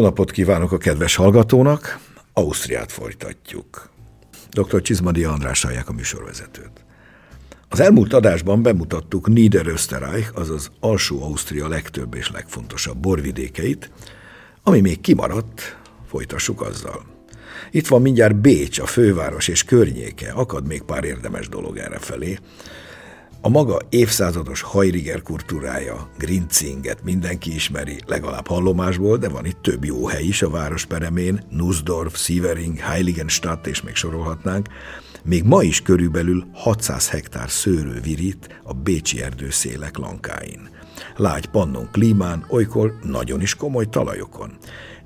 Jó napot kívánok a kedves hallgatónak! Ausztriát folytatjuk. Dr. Csizmadi András hallják a műsorvezetőt. Az elmúlt adásban bemutattuk Niederösterreich, azaz Alsó Ausztria legtöbb és legfontosabb borvidékeit, ami még kimaradt, folytassuk azzal. Itt van mindjárt Bécs, a főváros és környéke, akad még pár érdemes dolog erre felé, a maga évszázados Heiriger kultúrája, Grinzinget mindenki ismeri, legalább hallomásból, de van itt több jó hely is a város peremén, Nussdorf, Sievering, Heiligenstadt és még sorolhatnánk. Még ma is körülbelül 600 hektár szőrő virít a Bécsi erdőszélek lankáin. Lágy pannon klímán, olykor nagyon is komoly talajokon.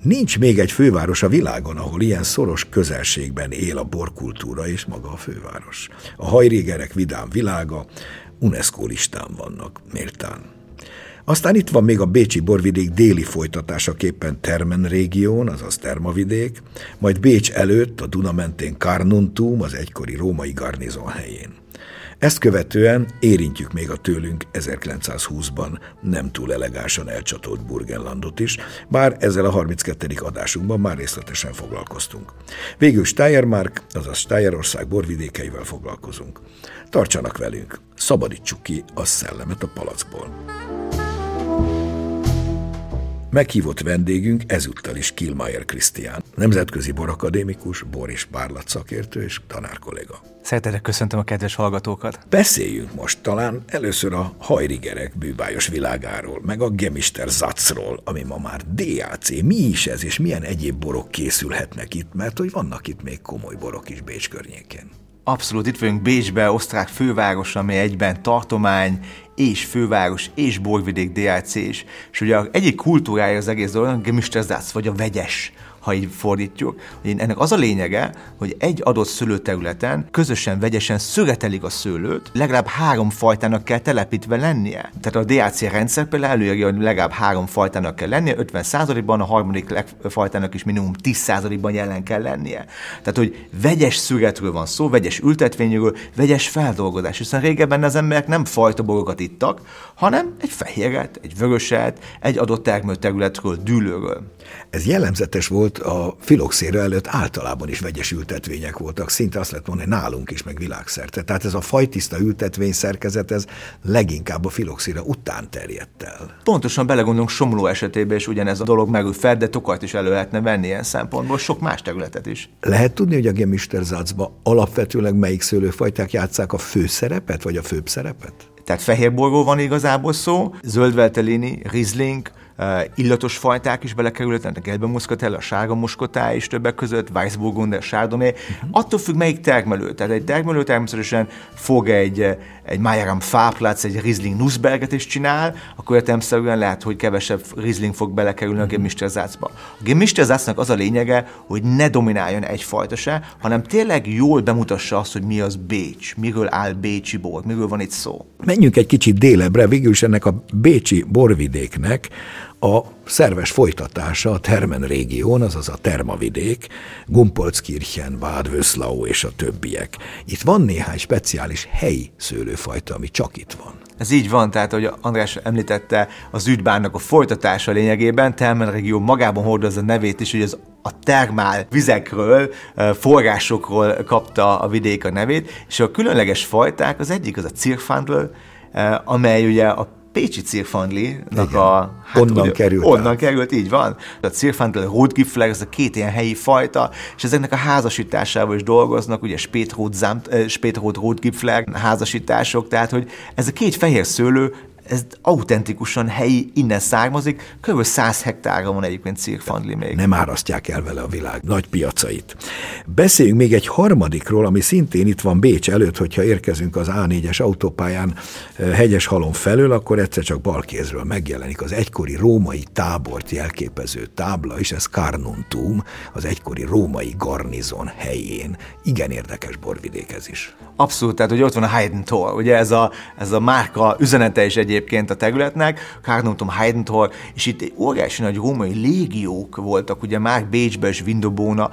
Nincs még egy főváros a világon, ahol ilyen szoros közelségben él a borkultúra és maga a főváros. A hajrégerek vidám világa, UNESCO listán vannak, méltán. Aztán itt van még a Bécsi borvidék déli folytatásaképpen Termen régión, azaz Termavidék, majd Bécs előtt a Duna mentén Carnuntum, az egykori római garnizon helyén. Ezt követően érintjük még a tőlünk 1920-ban nem túl elegánsan elcsatolt Burgenlandot is, bár ezzel a 32. adásunkban már részletesen foglalkoztunk. Végül Steiermark, azaz Steierország borvidékeivel foglalkozunk. Tartsanak velünk, szabadítsuk ki a szellemet a palackból. Meghívott vendégünk ezúttal is Kilmayer Krisztián, nemzetközi borakadémikus, bor és párlat szakértő és tanárkolléga. Szeretettel köszöntöm a kedves hallgatókat. Beszéljünk most talán először a hajrigerek bűbájos világáról, meg a Gemister Zacról, ami ma már DAC. Mi is ez, és milyen egyéb borok készülhetnek itt, mert hogy vannak itt még komoly borok is Bécs környékén. Abszolút, itt vagyunk Bécsbe, osztrák főváros, ami egyben tartomány, és főváros, és borvidék DLC is. És ugye egyik kultúrája az egész dolog, a vagy a vegyes ha így fordítjuk, hogy ennek az a lényege, hogy egy adott szőlőterületen közösen, vegyesen szögetelik a szőlőt, legalább három fajtának kell telepítve lennie. Tehát a DAC rendszer például előírja, hogy legalább három fajtának kell lennie, 50%-ban, a harmadik fajtának is minimum 10%-ban jelen kell lennie. Tehát, hogy vegyes szügetről van szó, vegyes ültetvényről, vegyes feldolgozás, hiszen régebben az emberek nem fajta borokat ittak, hanem egy fehéret, egy vöröset, egy adott termőterületről, dűlőről. Ez jellemzetes volt a filoxéra előtt általában is vegyes ültetvények voltak, szinte azt lehet mondani, nálunk is, meg világszerte. Tehát ez a fajtiszta ültetvény szerkezet, ez leginkább a filoxéra után terjedt el. Pontosan belegondolunk Somló esetében is ugyanez a dolog megül fel, de tokart is elő lehetne venni ilyen szempontból, sok más területet is. Lehet tudni, hogy a Gemisterzácba alapvetőleg melyik szőlőfajták játszák a főszerepet, vagy a főbb szerepet? Tehát fehérborgó van igazából szó, zöldveltelini, rizling, illatos fajták is belekerülhetnek, a gelbe muszkatella, a sárga muskotá is többek között, Weissburgunder, Chardonnay. Uh-huh. Attól függ, melyik termelő. Tehát egy termelő természetesen fog egy, egy Mayeram Fáplatz, egy Riesling Nussberget is csinál, akkor értelemszerűen lehet, hogy kevesebb Riesling fog belekerülni uh-huh. a Gemischtezzácba. A Gemischtezzácnak az a lényege, hogy ne domináljon egyfajta se, hanem tényleg jól bemutassa azt, hogy mi az Bécs, miről áll Bécsi bor, miről van itt szó. Menjünk egy kicsit délebbre, végül is ennek a Bécsi borvidéknek a szerves folytatása a Termen régión, azaz a Termavidék, Gumpolckirchen, Bad Vöszlau és a többiek. Itt van néhány speciális helyi szőlőfajta, ami csak itt van. Ez így van, tehát ahogy András említette, az üdbárnak a folytatása lényegében, Termen régió magában hordozza a nevét is, hogy az a termál vizekről, forrásokról kapta a vidék a nevét, és a különleges fajták, az egyik az a Cirfandl, amely ugye a Pécsi Cirfandli-nak a... Hát, onnan ugye, került Onnan át. került, így van. A Cirfandli, a Rotgifler, ez a két ilyen helyi fajta, és ezeknek a házasításával is dolgoznak, ugye Spätrot, Spätrot Rotgifler házasítások, tehát hogy ez a két fehér szőlő ez autentikusan helyi, innen származik, kb. 100 hektárra van egyébként Cirkfandli még. Nem árasztják el vele a világ nagy piacait. Beszéljünk még egy harmadikról, ami szintén itt van Bécs előtt, hogyha érkezünk az A4-es autópályán eh, hegyes halon felől, akkor egyszer csak balkézről megjelenik az egykori római tábort jelképező tábla, és ez Carnuntum, az egykori római garnizon helyén. Igen érdekes borvidék ez is. Abszolút, tehát hogy ott van a Haydn Tor, ugye ez a, ez a márka üzenete is egy egyébként a területnek, Carnuntum Heidentor, és itt óriási nagy római légiók voltak, ugye már Bécsbe és Vindobóna,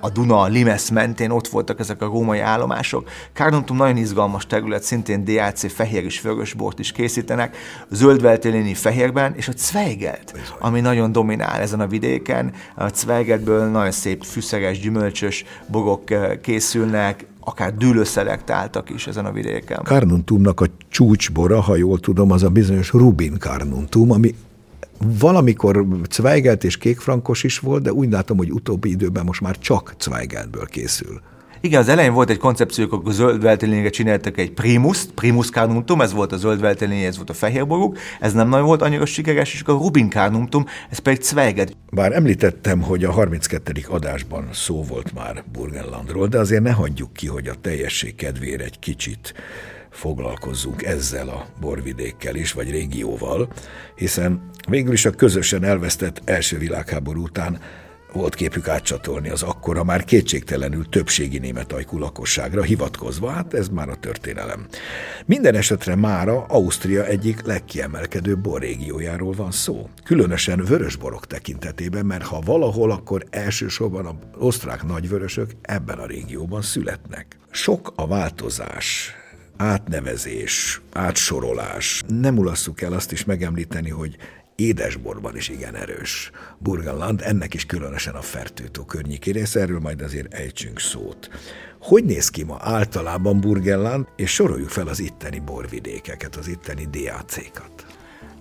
a Duna, a Limes mentén ott voltak ezek a római állomások. Carnuntum nagyon izgalmas terület, szintén DAC fehér és vörösbort is készítenek, zöldveltéléni fehérben, és a Zweigelt, ami nagyon dominál ezen a vidéken. A Zweigeltből nagyon szép fűszeres, gyümölcsös bogok készülnek, akár dűlőszelektáltak is ezen a vidéken. Carnuntumnak a csúcsbora, ha jól tudom, az a bizonyos Rubin Carnuntum, ami valamikor Zweigelt és kékfrankos is volt, de úgy látom, hogy utóbbi időben most már csak Zweigeltből készül. Igen, az elején volt egy koncepciók, a zöld csináltak egy primus, primus carnuntum, ez volt a zöld ez volt a fehér borúk, ez nem nagyon volt annyira sikeres, és akkor a rubin carnuntum, ez pedig Zweigelt. Bár említettem, hogy a 32. adásban szó volt már Burgenlandról, de azért ne hagyjuk ki, hogy a teljesség kedvére egy kicsit foglalkozzunk ezzel a borvidékkel is, vagy régióval, hiszen végül is a közösen elvesztett első világháború után volt képük átcsatolni az akkora már kétségtelenül többségi német ajkú lakosságra hivatkozva, hát ez már a történelem. Minden esetre mára Ausztria egyik legkiemelkedőbb borrégiójáról van szó. Különösen vörösborok tekintetében, mert ha valahol, akkor elsősorban az osztrák nagyvörösök ebben a régióban születnek. Sok a változás, átnevezés, átsorolás. Nem ulasszuk el azt is megemlíteni, hogy édesborban is igen erős. Burgenland, ennek is különösen a Fertőtó környéki része, erről majd azért ejtsünk szót. Hogy néz ki ma általában Burgenland, és soroljuk fel az itteni borvidékeket, az itteni DAC-kat.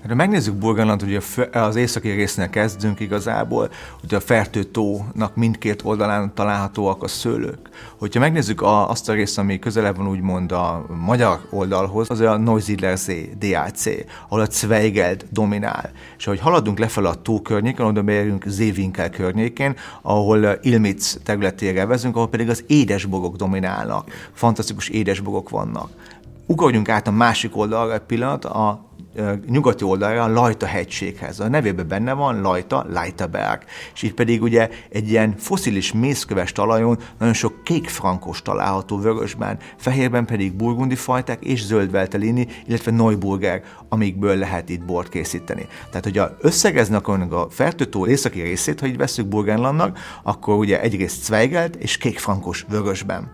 Ha megnézzük Burgenland, ugye az északi résznél kezdünk igazából, hogy a Fertőtónak mindkét oldalán találhatóak a szőlők. Hogyha megnézzük a, azt a részt, ami közelebb van úgymond a magyar oldalhoz, az a Neusiedlersee DAC, ahol a Zweigelt dominál. És ahogy haladunk lefelé a tó környéken, oda megyünk Zévinkel környékén, ahol Ilmitz területére vezünk, ahol pedig az édesbogok dominálnak. Fantasztikus édesbogok vannak. Ugorjunk át a másik oldalra egy pillanat, a nyugati oldalra a Lajta hegységhez. A nevében benne van Lajta, Leitaberg. És itt pedig ugye egy ilyen foszilis mészköves talajon nagyon sok kék frankos található vörösben, fehérben pedig burgundi fajták és zöld veltelini, illetve Neuburger, amikből lehet itt bort készíteni. Tehát, hogyha összegezni akarunk a fertőtó északi részét, ha így veszük Burgenlandnak, akkor ugye egyrészt Zweigelt és kék frankos vörösben.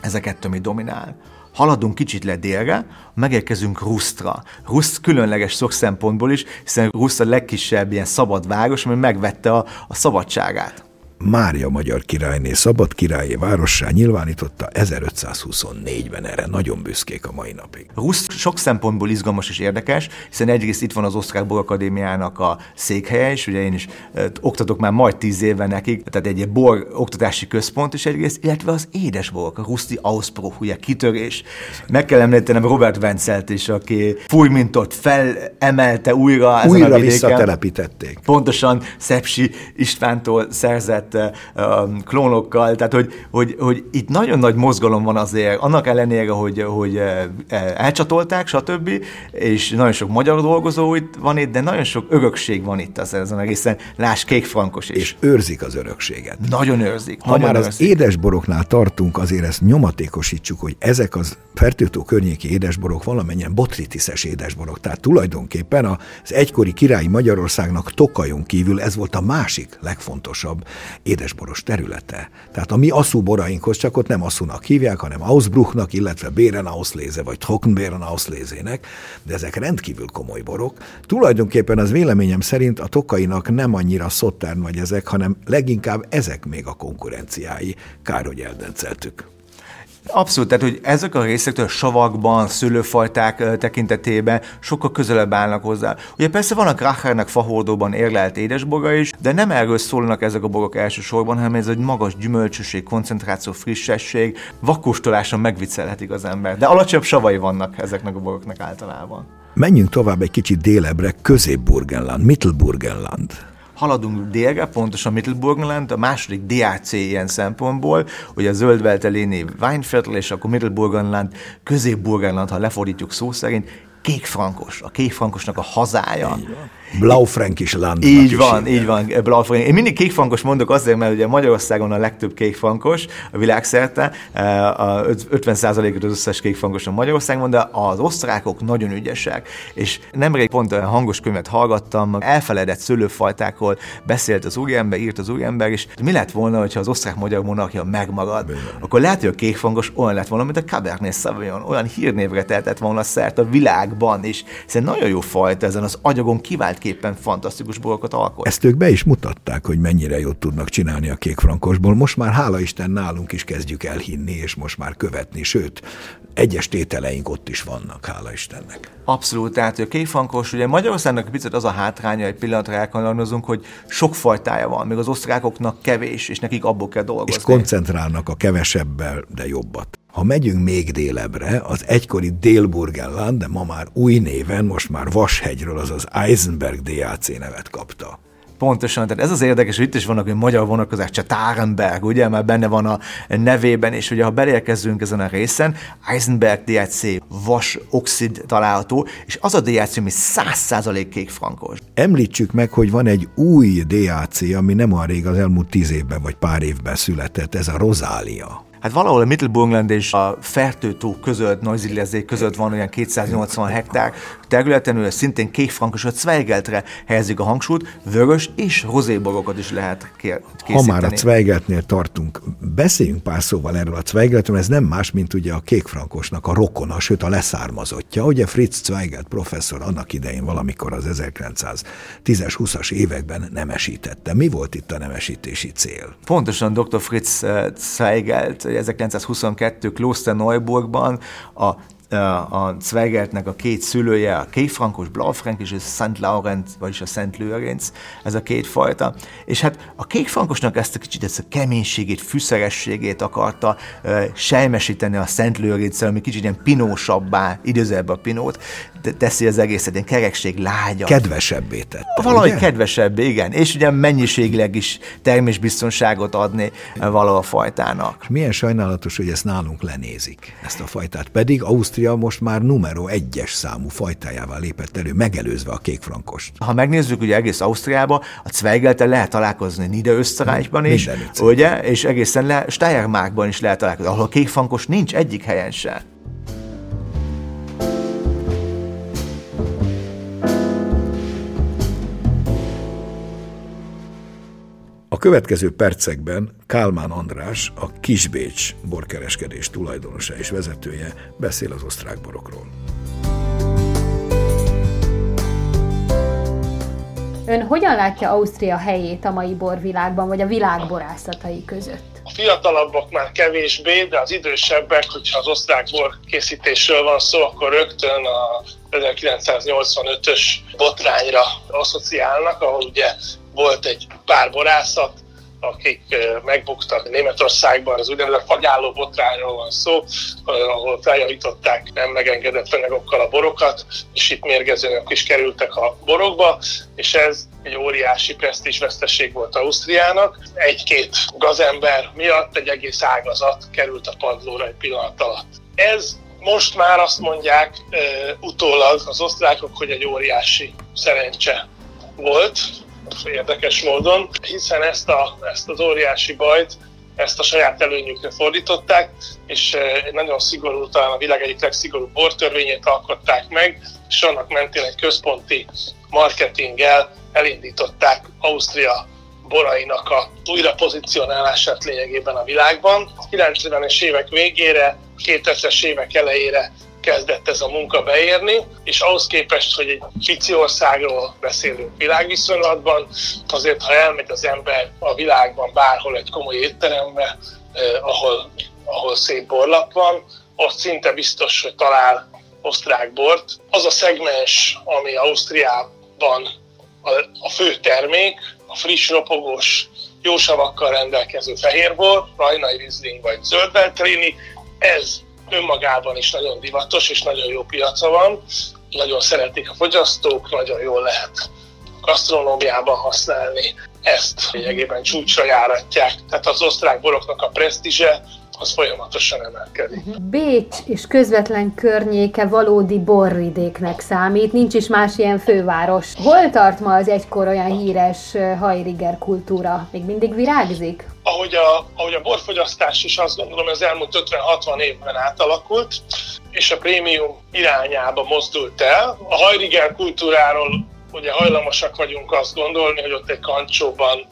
Ez a kettő, ami dominál haladunk kicsit le délre, megérkezünk Rusztra. Ruszt különleges sok szempontból is, hiszen Ruszt a legkisebb ilyen szabad város, ami megvette a, a szabadságát. Mária magyar királyné szabad királyi várossá nyilvánította 1524-ben erre nagyon büszkék a mai napig. Rusz sok szempontból izgalmas és érdekes, hiszen egyrészt itt van az Osztrák Akadémiának a székhelye, és ugye én is oktatok már majd tíz éve nekik, tehát egy, bor oktatási központ is egyrészt, illetve az édesborok, a Ruszti Ausbruch, ugye kitörés. Meg kell említenem Robert Vencelt is, aki fújmintot felemelte újra ezen újra a vidéken. visszatelepítették. Pontosan Szepsi Istvántól szerzett uh, klónokkal, tehát hogy, hogy, hogy itt nagyon nagy mozgalom van azért, annak ellenére, hogy, hogy uh, elcsatolták, stb., és nagyon sok magyar dolgozó itt van itt, de nagyon sok örökség van itt az ezen egészen, láss kék frankos is. És őrzik az örökséget. Nagyon őrzik. Ha nagyon már őrzik. az édesboroknál tartunk, azért ezt nyomatékosítsuk, hogy ezek az fertőtó környéki édesborok valamennyien botritiszes édesborok. Tehát tulajdonképpen az egykori királyi Magyarországnak Tokajon kívül ez volt a másik legfontosabb édesboros területe. Tehát a mi aszúborainkhoz csak ott nem aszúnak hívják, hanem Ausbruchnak, illetve Bérenauszléze vagy Trockenbeerenauszlézének, de ezek rendkívül komoly borok. Tulajdonképpen az véleményem szerint a tokainak nem annyira Szottern vagy ezek, hanem leginkább ezek még a konkurenciái. Kár, hogy eldenceltük. Abszolút, tehát hogy ezek a részektől a savakban, szőlőfajták tekintetében sokkal közelebb állnak hozzá. Ugye persze van a Krachernek fahordóban érlelt édesboga is, de nem erről szólnak ezek a bogok elsősorban, hanem ez egy magas gyümölcsösség, koncentráció, frissesség, vakkóstoláson megviccelhetik az ember. De alacsonyabb savai vannak ezeknek a bogoknak általában. Menjünk tovább egy kicsit délebbre, Közép-Burgenland, Mittelburgenland haladunk délre, pontosan Mittelburgenland, a második DAC ilyen szempontból, hogy a zöldvelteléni Weinviertel, és akkor Mittelburgenland, Közép-Burgenland, ha lefordítjuk szó szerint, kékfrankos, a kékfrankosnak a hazája. Blaufränkisch Land. Így van, így van, Blaufränk. Én mindig kékfankos mondok azért, mert ugye Magyarországon a legtöbb kékfankos a világszerte, a 50%-ot az összes kékfankos a Magyarországon, de az osztrákok nagyon ügyesek, és nemrég pont olyan hangos könyvet hallgattam, elfeledett szőlőfajtákról beszélt az úriember, írt az úriember, és mi lett volna, hogyha az osztrák-magyar monarchia megmarad, akkor lehet, hogy a kékfankos olyan lett volna, mint a Cabernet Sauvignon, olyan hírnévre tehetett volna szert a világban, és szerintem nagyon jó fajta ezen az agyagon kiváltképpen fantasztikus borokat alkot. Ezt ők be is mutatták, hogy mennyire jót tudnak csinálni a kékfrankosból. Most már hála Isten nálunk is kezdjük elhinni, és most már követni, sőt, egyes tételeink ott is vannak, hála Istennek. Abszolút, tehát a kékfankos, ugye Magyarországnak picit az a hátránya, egy pillanatra elkanalmazunk, hogy sok fajtája van, még az osztrákoknak kevés, és nekik abból kell dolgozni. És koncentrálnak a kevesebbel, de jobbat. Ha megyünk még délebre, az egykori Délburgenland, de ma már új néven, most már Vashegyről, azaz Eisenberg DAC nevet kapta. Pontosan, tehát ez az érdekes, hogy itt is vannak hogy magyar vonatkozás, csak Tárenberg, ugye, mert benne van a nevében, és ugye ha belérkezzünk ezen a részen, Eisenberg DHC vas oxid található, és az a DHC, ami 100% kék frankos. Említsük meg, hogy van egy új DHC, ami nem olyan rég az elmúlt tíz évben vagy pár évben született, ez a Rozália. Hát valahol a Mittelburgland és a Fertőtó között, Neuzillezék között van olyan 280 hektár területen, ő szintén kékfrankos, a Zweigeltre helyezik a hangsúlyt, vörös és rozéborokat is lehet készíteni. Ha már a Zweigeltnél tartunk, beszéljünk pár szóval erről a Zweigeltről, ez nem más, mint ugye a kékfrankosnak a rokona, sőt a leszármazottja. Ugye Fritz Zweigelt professzor annak idején valamikor az 1910-es, 20-as években nemesítette. Mi volt itt a nemesítési cél? Pontosan dr. Fritz eh, Zweigelt 1922 Neuburgban a a Zweigelt a két szülője, a Kéfrankos, Blaufrank és a Szent Laurent, vagyis a Szent Lőrinc, ez a két fajta. És hát a Kékfrankosnak ezt a kicsit, ezt a keménységét, fűszerességét akarta uh, sejmesíteni a Szent Lőrinccel, ami kicsit ilyen pinósabbá, idézőbb a pinót, teszi az egészet, ilyen kerekség lágya. Kedvesebbé tette. Valahogy ugye? kedvesebb, igen. És ugye mennyiségileg is termésbiztonságot adni való a fajtának. Milyen sajnálatos, hogy ezt nálunk lenézik, ezt a fajtát. Pedig Ausztria most már numero egyes számú fajtájával lépett elő, megelőzve a kékfrankost. Ha megnézzük ugye egész Ausztriába, a Zweigelte lehet találkozni Niederösterreichban is, ugye? És egészen le Steiermarkban is lehet találkozni, ahol a kékfrankos nincs egyik helyen se. Következő percekben Kálmán András, a Kisbécs borkereskedés tulajdonosa és vezetője beszél az osztrák borokról. Ön hogyan látja Ausztria helyét a mai borvilágban, vagy a világ borászatai között? A fiatalabbak már kevésbé, de az idősebbek, hogyha az osztrák bor készítésről van szó, akkor rögtön a 1985-ös botrányra asszociálnak, ahol ugye volt egy pár borászat, akik megbuktak Németországban, az úgynevezett fagyálló botrányról van szó, ahol feljavították nem megengedett anyagokkal a borokat, és itt mérgezőnek is kerültek a borokba, és ez egy óriási veszteség volt Ausztriának. Egy-két gazember miatt egy egész ágazat került a padlóra egy pillanat alatt. Ez most már azt mondják utólag az osztrákok, hogy egy óriási szerencse volt, érdekes módon, hiszen ezt, a, ezt az óriási bajt ezt a saját előnyükre fordították, és eh, nagyon szigorú, talán a világ egyik legszigorúbb bortörvényét alkották meg, és annak mentén egy központi marketinggel elindították Ausztria borainak a újra pozícionálását lényegében a világban. 90-es évek végére, 2000-es évek elejére kezdett ez a munka beérni, és ahhoz képest, hogy egy pici országról beszélünk világviszonylatban, azért ha elmegy az ember a világban bárhol egy komoly étterembe, eh, ahol, ahol szép borlap van, ott szinte biztos, hogy talál osztrák bort. Az a szegmens, ami Ausztriában a, a fő termék, a friss, ropogós, jó savakkal rendelkező fehérbor, rajnai rizling vagy zöldveltrini, ez önmagában is nagyon divatos, és nagyon jó piaca van, nagyon szeretik a fogyasztók, nagyon jól lehet gasztronómiában használni. Ezt lényegében csúcsra járatják. Tehát az osztrák boroknak a presztízse az folyamatosan emelkedik. Bécs és közvetlen környéke valódi borvidéknek számít, nincs is más ilyen főváros. Hol tart ma az egykor olyan híres hajriger kultúra? Még mindig virágzik? Ahogy a, ahogy a borfogyasztás is azt gondolom, az elmúlt 50-60 évben átalakult, és a prémium irányába mozdult el. A hajriger kultúráról ugye hajlamosak vagyunk azt gondolni, hogy ott egy kancsóban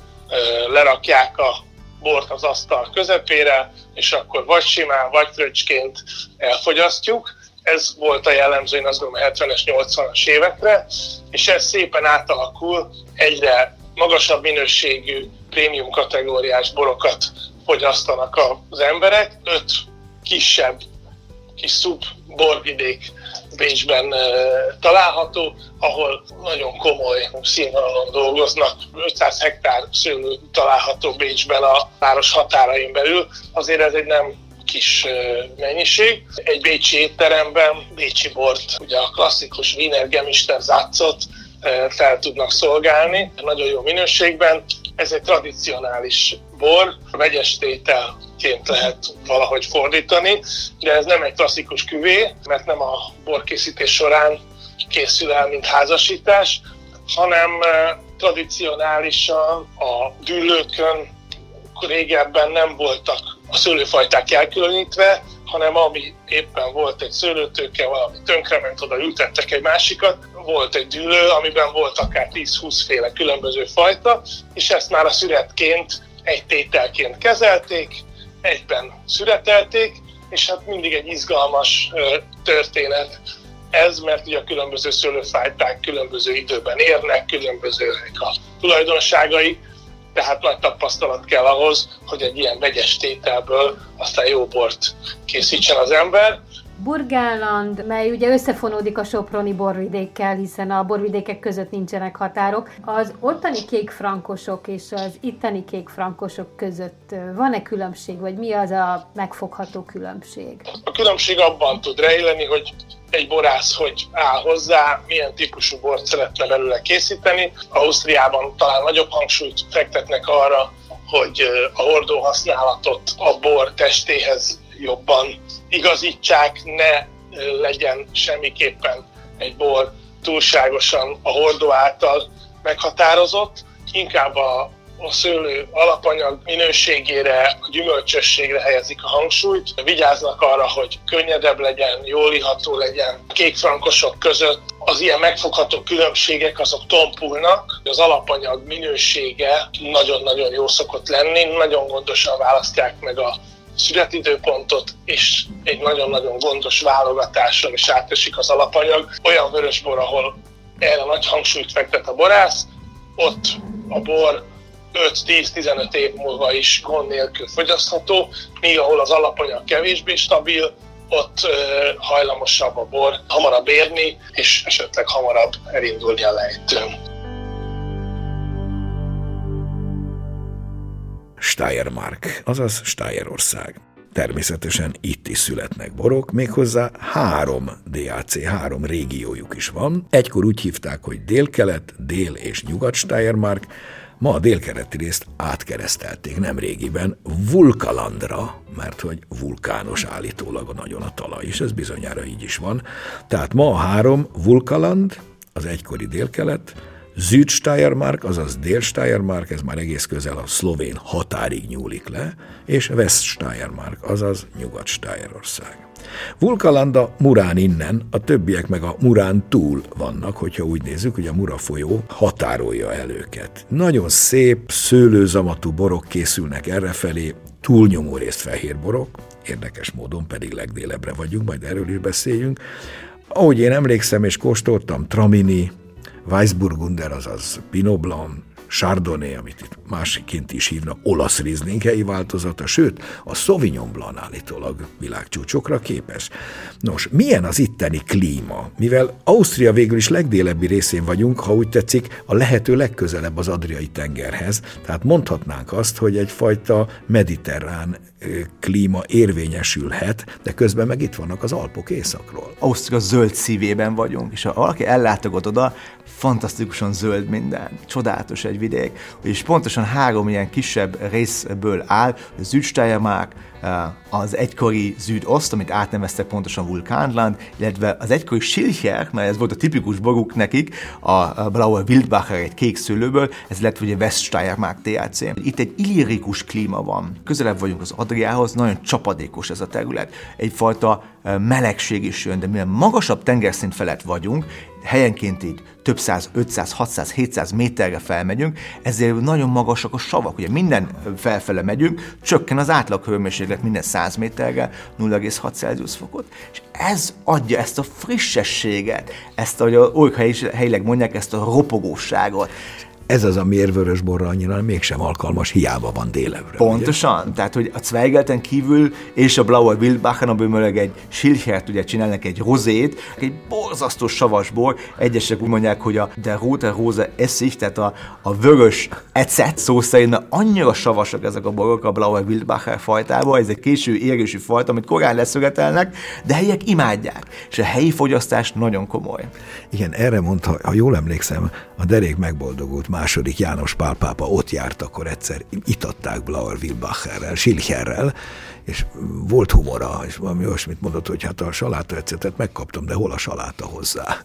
lerakják a bort az asztal közepére, és akkor vagy simán, vagy fröccsként elfogyasztjuk. Ez volt a jellemző, én azt gondolom, 70-es, 80-as évekre, és ez szépen átalakul, egyre magasabb minőségű prémium kategóriás borokat fogyasztanak az emberek. Öt kisebb, kis szub borvidék Bécsben található, ahol nagyon komoly színvonalon dolgoznak. 500 hektár szőlő található Bécsben a város határain belül. Azért ez egy nem kis mennyiség. Egy bécsi étteremben bécsi bort, ugye a klasszikus Wiener Gemister Zácot fel tudnak szolgálni, nagyon jó minőségben. Ez egy tradicionális bor, vegyes tételként lehet valahogy fordítani, de ez nem egy klasszikus küvé, mert nem a borkészítés során készül el, mint házasítás, hanem tradicionálisan a dűlőkön régebben nem voltak a szőlőfajták elkülönítve, hanem ami éppen volt egy szőlőtőke, valami tönkrement, oda ültettek egy másikat, volt egy dűlő, amiben volt akár 10-20 féle különböző fajta, és ezt már a szüretként, egy tételként kezelték, egyben szüretelték, és hát mindig egy izgalmas történet ez, mert ugye a különböző szőlőfajták különböző időben érnek, különbözőek a tulajdonságai, tehát nagy tapasztalat kell ahhoz, hogy egy ilyen vegyes tételből aztán jó bort készítsen az ember. Burgálland, mely ugye összefonódik a Soproni borvidékkel, hiszen a borvidékek között nincsenek határok. Az ottani kékfrankosok és az itteni kékfrankosok között van-e különbség, vagy mi az a megfogható különbség? A különbség abban tud rejleni, hogy egy borász hogy áll hozzá, milyen típusú bort szeretne belőle készíteni. Ausztriában talán nagyobb hangsúlyt fektetnek arra, hogy a hordó használatot a bor testéhez jobban igazítsák, ne legyen semmiképpen egy bor túlságosan a hordó által meghatározott, inkább a a szőlő alapanyag minőségére, a gyümölcsösségre helyezik a hangsúlyt. Vigyáznak arra, hogy könnyedebb legyen, jól iható legyen. A kékfrankosok között az ilyen megfogható különbségek azok tompulnak, az alapanyag minősége nagyon-nagyon jó szokott lenni, nagyon gondosan választják meg a születidőpontot, és egy nagyon-nagyon gondos válogatáson is átesik az alapanyag. Olyan vörösbor, ahol erre nagy hangsúlyt fektet a borász, ott a bor 5-10-15 év múlva is gond nélkül fogyasztható, míg ahol az alapanyag kevésbé stabil, ott hajlamosabb a bor hamarabb érni, és esetleg hamarabb elindulni a lejtőn. Steiermark, azaz Steierország. Természetesen itt is születnek borok, méghozzá három DAC, három régiójuk is van. Egykor úgy hívták, hogy délkelet, dél és nyugat Steiermark, Ma a délkereti részt átkeresztelték nem régiben Vulkalandra, mert hogy vulkános állítólag nagyon a talaj, és ez bizonyára így is van. Tehát ma a három Vulkaland, az egykori délkelet, Südsteiermark, azaz Dél-Steiermark, ez már egész közel a szlovén határig nyúlik le, és West-Steiermark, azaz Nyugat-Steierország. Vulkalanda Murán innen, a többiek meg a Murán túl vannak, hogyha úgy nézzük, hogy a Mura folyó határolja el őket. Nagyon szép, szőlőzamatú borok készülnek errefelé, túlnyomó részt fehér borok, érdekes módon pedig legdélebbre vagyunk, majd erről is beszéljünk. Ahogy én emlékszem és kóstoltam, Tramini, Weissburgunder, azaz Pinot Blanc, Chardonnay, amit itt másikként is hívnak, olasz Riesling helyi változata, sőt, a Sauvignon Blanc állítólag világcsúcsokra képes. Nos, milyen az itteni klíma? Mivel Ausztria végül is legdélebbi részén vagyunk, ha úgy tetszik, a lehető legközelebb az Adriai tengerhez, tehát mondhatnánk azt, hogy egyfajta mediterrán klíma érvényesülhet, de közben meg itt vannak az Alpok északról. Ausztria zöld szívében vagyunk, és ha valaki ellátogat oda, fantasztikusan zöld minden, csodálatos egy vidék, és pontosan három ilyen kisebb részből áll, a Südsteiermark, az egykori Zűd-Oszt, amit átneveztek pontosan Vulkánland, illetve az egykori Schilcher, mert ez volt a tipikus boruk nekik, a Blauer Wildbacher egy kék szőlőből, ez lett ugye Weststeiermark THC. Itt egy illirikus klíma van. Közelebb vagyunk az Adriához, nagyon csapadékos ez a terület. Egyfajta melegség is jön, de mivel magasabb tengerszint felett vagyunk, helyenként így több száz, 500, 600, 700 méterre felmegyünk, ezért nagyon magasak a savak. Ugye minden felfele megyünk, csökken az átlag hőmérséklet minden 100 méterre 0,6 Celsius fokot. És ez adja ezt a frissességet, ezt, ahogy a helyileg mondják, ezt a ropogóságot ez az, amiért vörösborra annyira mégsem alkalmas, hiába van délevre. Pontosan, ugye? tehát hogy a Zweigelten kívül és a Blauer Wildbachen, amiből egy Schilchert ugye csinálnak egy rozét, egy borzasztó savas bor, egyesek úgy mondják, hogy a de Rote Rose eszig, tehát a, a vörös ecet szó szerint annyira savasak ezek a borok a Blauer Wildbacher fajtában, ez egy késő érgősű fajta, amit korán leszögetelnek, de helyiek imádják, és a helyi fogyasztás nagyon komoly. Igen, erre mondta, ha jól emlékszem, a derék megboldogult második János Pál pápa ott járt, akkor egyszer itatták Blauer Wilbacherrel, Schilcherrel, és volt humora, és valami olyasmit mondott, hogy hát a saláta ecetet megkaptam, de hol a saláta hozzá?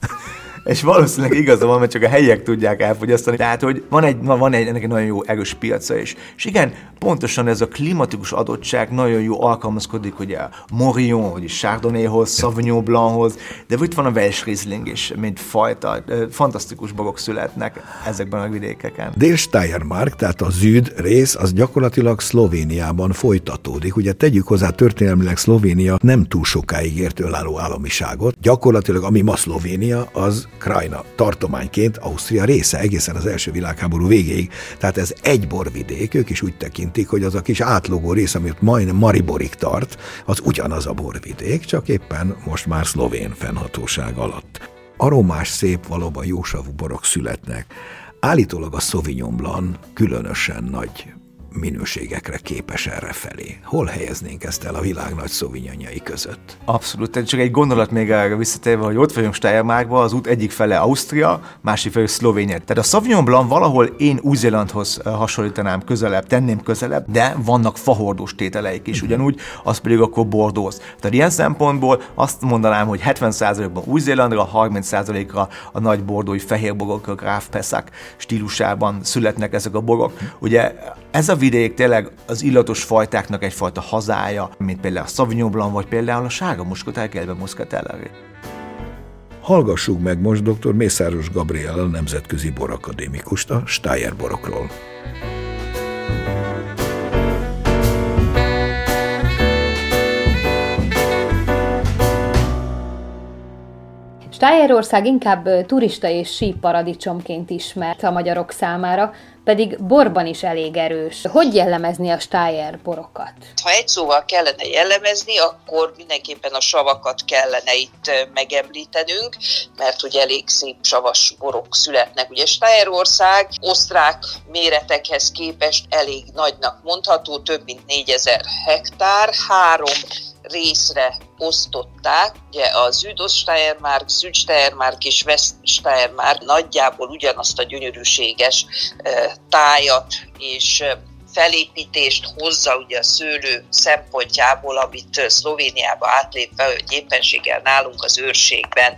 és valószínűleg igaza van, mert csak a helyiek tudják elfogyasztani. Tehát, hogy van egy, van egy ennek egy nagyon jó erős piaca is. És igen, pontosan ez a klimatikus adottság nagyon jó alkalmazkodik ugye a Morion, vagy Chardonnayhoz, Sauvignon Blanchoz, de itt van a Welsh Riesling is, mint fajta. Fantasztikus bogok születnek ezekben a vidékeken. Dél-Steiermark, tehát a zűd rész, az gyakorlatilag Szlovéniában folytatódik. Ugye tegyük hozzá történelmileg Szlovénia nem túl sokáig ért önálló államiságot. Gyakorlatilag ami ma Szlovénia, az Krajna tartományként Ausztria része egészen az első világháború végéig. Tehát ez egy borvidék, ők is úgy tekintik, hogy az a kis átlógó rész, amit majdnem Mariborig tart, az ugyanaz a borvidék, csak éppen most már szlovén fennhatóság alatt. Aromás, szép, valóban jósavú borok születnek. Állítólag a Sauvignon Blanc különösen nagy minőségekre képes erre felé. Hol helyeznénk ezt el a világ nagy szovinyanyai között? Abszolút, csak egy gondolat még erre visszatérve, hogy ott vagyunk Steiermarkban, az út egyik fele Ausztria, másik fele Szlovénia. Tehát a Sauvignon Blanc valahol én Új-Zélandhoz hasonlítanám közelebb, tenném közelebb, de vannak fahordós tételeik is, ugyanúgy, az pedig akkor Bordeaux. Tehát ilyen szempontból azt mondanám, hogy 70%-ban Új-Zélandra, 30%-ra a nagy bordói fehérborok, a Graf Pesach stílusában születnek ezek a borok. Ugye ez a vidék tényleg az illatos fajtáknak egyfajta hazája, mint például a Sauvignon Blanc, vagy például a sárga muskoták, gelbe muskatelleri. Hallgassuk meg most dr. Mészáros Gabriel, a nemzetközi borakadémikust a Steyer borokról. Stájerország inkább turista és síparadicsomként ismert a magyarok számára, pedig borban is elég erős. Hogy jellemezni a Stájer borokat? Ha egy szóval kellene jellemezni, akkor mindenképpen a savakat kellene itt megemlítenünk, mert ugye elég szép savas borok születnek. Ugye Stájerország osztrák méretekhez képest elég nagynak mondható, több mint 4000 hektár, három részre osztották, ugye a Südoststeiermark, Südsteiermark és Weststeiermark nagyjából ugyanazt a gyönyörűséges tájat és felépítést hozza ugye a szőlő szempontjából, amit Szlovéniába átlépve, hogy éppenséggel nálunk az őrségben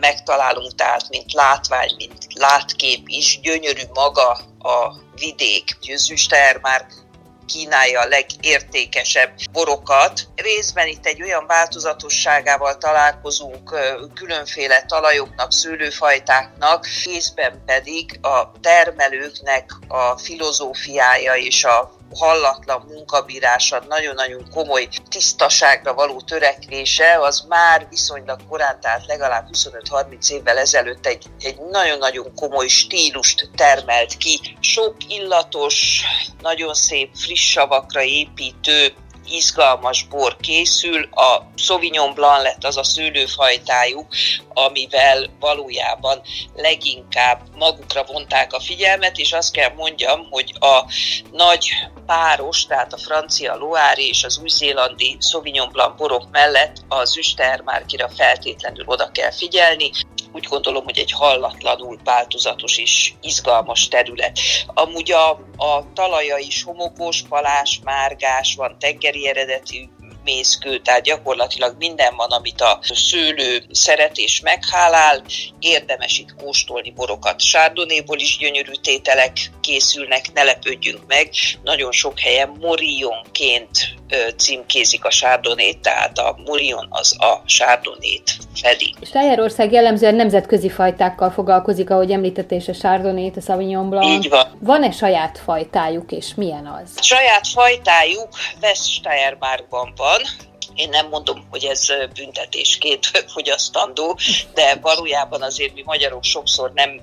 megtalálunk, tehát mint látvány, mint látkép is, gyönyörű maga a vidék. Züster kínálja a legértékesebb borokat. Részben itt egy olyan változatosságával találkozunk különféle talajoknak, szőlőfajtáknak, részben pedig a termelőknek a filozófiája és a hallatlan munkabírása, nagyon-nagyon komoly tisztaságra való törekvése, az már viszonylag korán, tehát legalább 25-30 évvel ezelőtt egy, egy nagyon-nagyon komoly stílust termelt ki. Sok illatos, nagyon szép friss savakra építő izgalmas bor készül. A Sauvignon Blanc lett az a szőlőfajtájuk, amivel valójában leginkább magukra vonták a figyelmet, és azt kell mondjam, hogy a nagy páros, tehát a francia Loire és az új-zélandi Sauvignon Blanc borok mellett az Üstermárkira feltétlenül oda kell figyelni. úgy gondolom, hogy egy hallatlanul változatos és izgalmas terület. Amúgy a, a talaja is homokos, palás, márgás, van tengeri eredetű mészkő, tehát gyakorlatilag minden van, amit a szőlő szeret és meghálál. Érdemes itt kóstolni borokat. Sárdonéból is gyönyörű tételek készülnek, ne lepődjünk meg. Nagyon sok helyen morionként címkézik a sárdonét, tehát a morion az a sárdonét fedi. Stájerország jellemzően nemzetközi fajtákkal foglalkozik, ahogy említette, és a sárdonét, a Sauvignon Blanc. Így van. Van-e saját fajtájuk, és milyen az? Saját fajtájuk West Steiermarkban van, én nem mondom, hogy ez büntetésként fogyasztandó, de valójában azért mi magyarok sokszor nem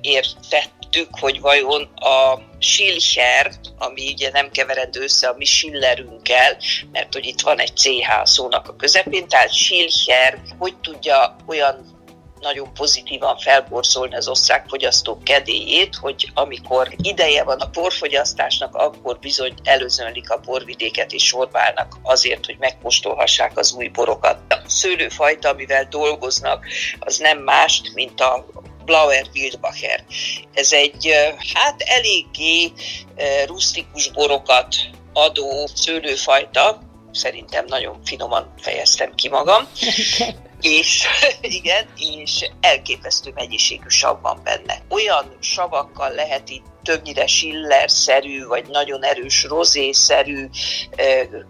értettük, hogy vajon a Schilcher, ami ugye nem keveredő össze a mi Schillerünkkel, mert hogy itt van egy CH szónak a közepén, tehát Schilcher, hogy tudja olyan nagyon pozitívan felborzolni az osztrák fogyasztók kedélyét, hogy amikor ideje van a porfogyasztásnak, akkor bizony előzönlik a porvidéket és sorbálnak azért, hogy megkóstolhassák az új borokat. A szőlőfajta, amivel dolgoznak, az nem más, mint a Blauer Wildbacher. Ez egy hát eléggé rustikus borokat adó szőlőfajta, szerintem nagyon finoman fejeztem ki magam, és igen, és elképesztő mennyiségű sav van benne. Olyan savakkal lehet itt többnyire Schiller-szerű, vagy nagyon erős rozé-szerű,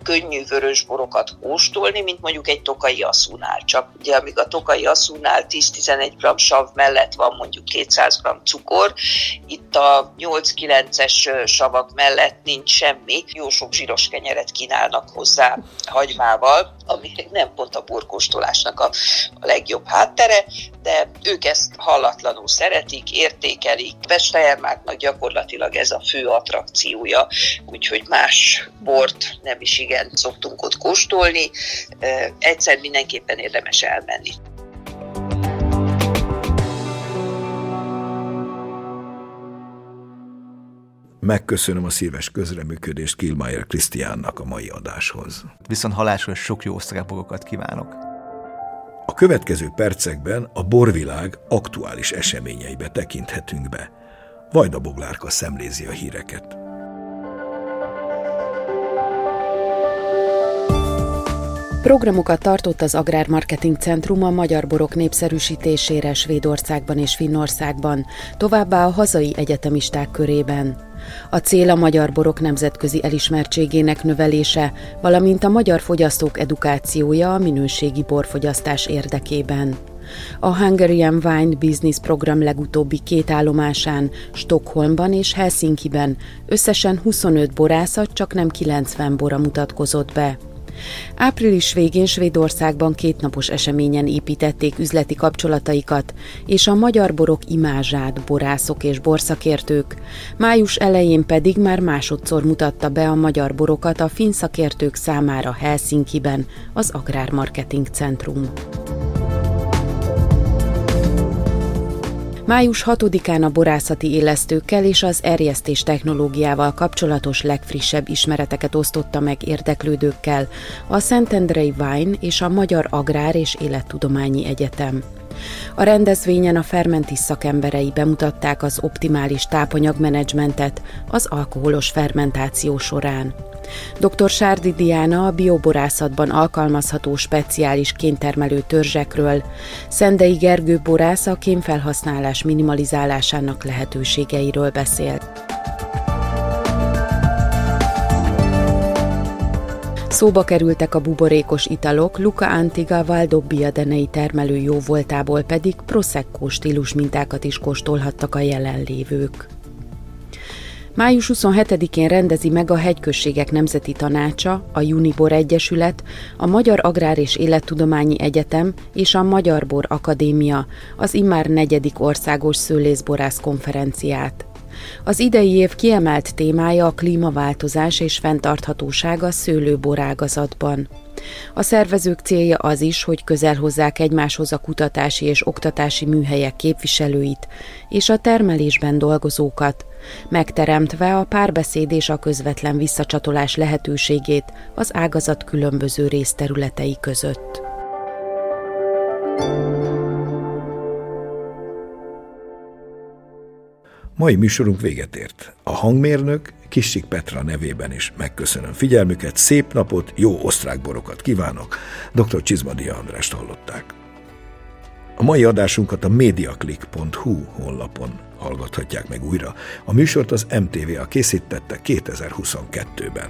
könnyű vörösborokat kóstolni, mint mondjuk egy tokai asszúnál. Csak ugye, amíg a tokai asszúnál 10-11 g sav mellett van mondjuk 200 g cukor, itt a 8-9-es savak mellett nincs semmi, jó sok zsíros kenyeret kínálnak hozzá hagymával, ami nem pont a borkóstolásnak a, legjobb háttere, de ők ezt hallatlanul szeretik, értékelik. Vestejermáknak gyakorlatilag ez a fő attrakciója, úgyhogy más bort nem is igen szoktunk ott kóstolni. Egyszer mindenképpen érdemes elmenni. Megköszönöm a szíves közreműködést Kilmaier Krisztiánnak a mai adáshoz. Viszont halásról sok jó osztrákbogokat kívánok! A következő percekben a borvilág aktuális eseményeibe tekinthetünk be. Vajda Boglárka szemlézi a híreket. Programokat tartott az Agrármarketing Centrum a magyar borok népszerűsítésére Svédországban és Finnországban, továbbá a hazai egyetemisták körében. A cél a magyar borok nemzetközi elismertségének növelése, valamint a magyar fogyasztók edukációja a minőségi borfogyasztás érdekében. A Hungarian Wine Business Program legutóbbi két állomásán, Stockholmban és Helsinkiben összesen 25 borászat, csak nem 90 bora mutatkozott be. Április végén Svédországban kétnapos eseményen építették üzleti kapcsolataikat, és a magyar borok imázsát borászok és borszakértők. Május elején pedig már másodszor mutatta be a magyar borokat a finn szakértők számára Helsinkiben az Agrármarketing Centrum. Május 6-án a borászati élesztőkkel és az erjesztés technológiával kapcsolatos legfrissebb ismereteket osztotta meg érdeklődőkkel a Szentendrei Wine és a Magyar Agrár és Élettudományi Egyetem. A rendezvényen a Fermentis szakemberei bemutatták az optimális tápanyagmenedzsmentet az alkoholos fermentáció során. Dr. Sárdi Diana a bioborászatban alkalmazható speciális kéntermelő törzsekről, Szendei Gergő borász a kénfelhasználás minimalizálásának lehetőségeiről beszélt. Szóba kerültek a buborékos italok, Luca Antiga Valdobbia denei termelő jóvoltából pedig Prosecco stílus mintákat is kóstolhattak a jelenlévők. Május 27-én rendezi meg a Hegyközségek Nemzeti Tanácsa, a Junibor Egyesület, a Magyar Agrár és Élettudományi Egyetem és a Magyar Bor Akadémia az immár negyedik országos szőlészborász konferenciát. Az idei év kiemelt témája a klímaváltozás és fenntarthatóság a szőlőborágazatban. A szervezők célja az is, hogy közel hozzák egymáshoz a kutatási és oktatási műhelyek képviselőit és a termelésben dolgozókat, megteremtve a párbeszéd és a közvetlen visszacsatolás lehetőségét az ágazat különböző részterületei között. Mai műsorunk véget ért. A hangmérnök Kissik Petra nevében is megköszönöm figyelmüket, szép napot, jó osztrák borokat kívánok. Dr. Csizmadia Andrást hallották. A mai adásunkat a mediaclick.hu honlapon hallgathatják meg újra. A műsort az MTV a készítette 2022-ben.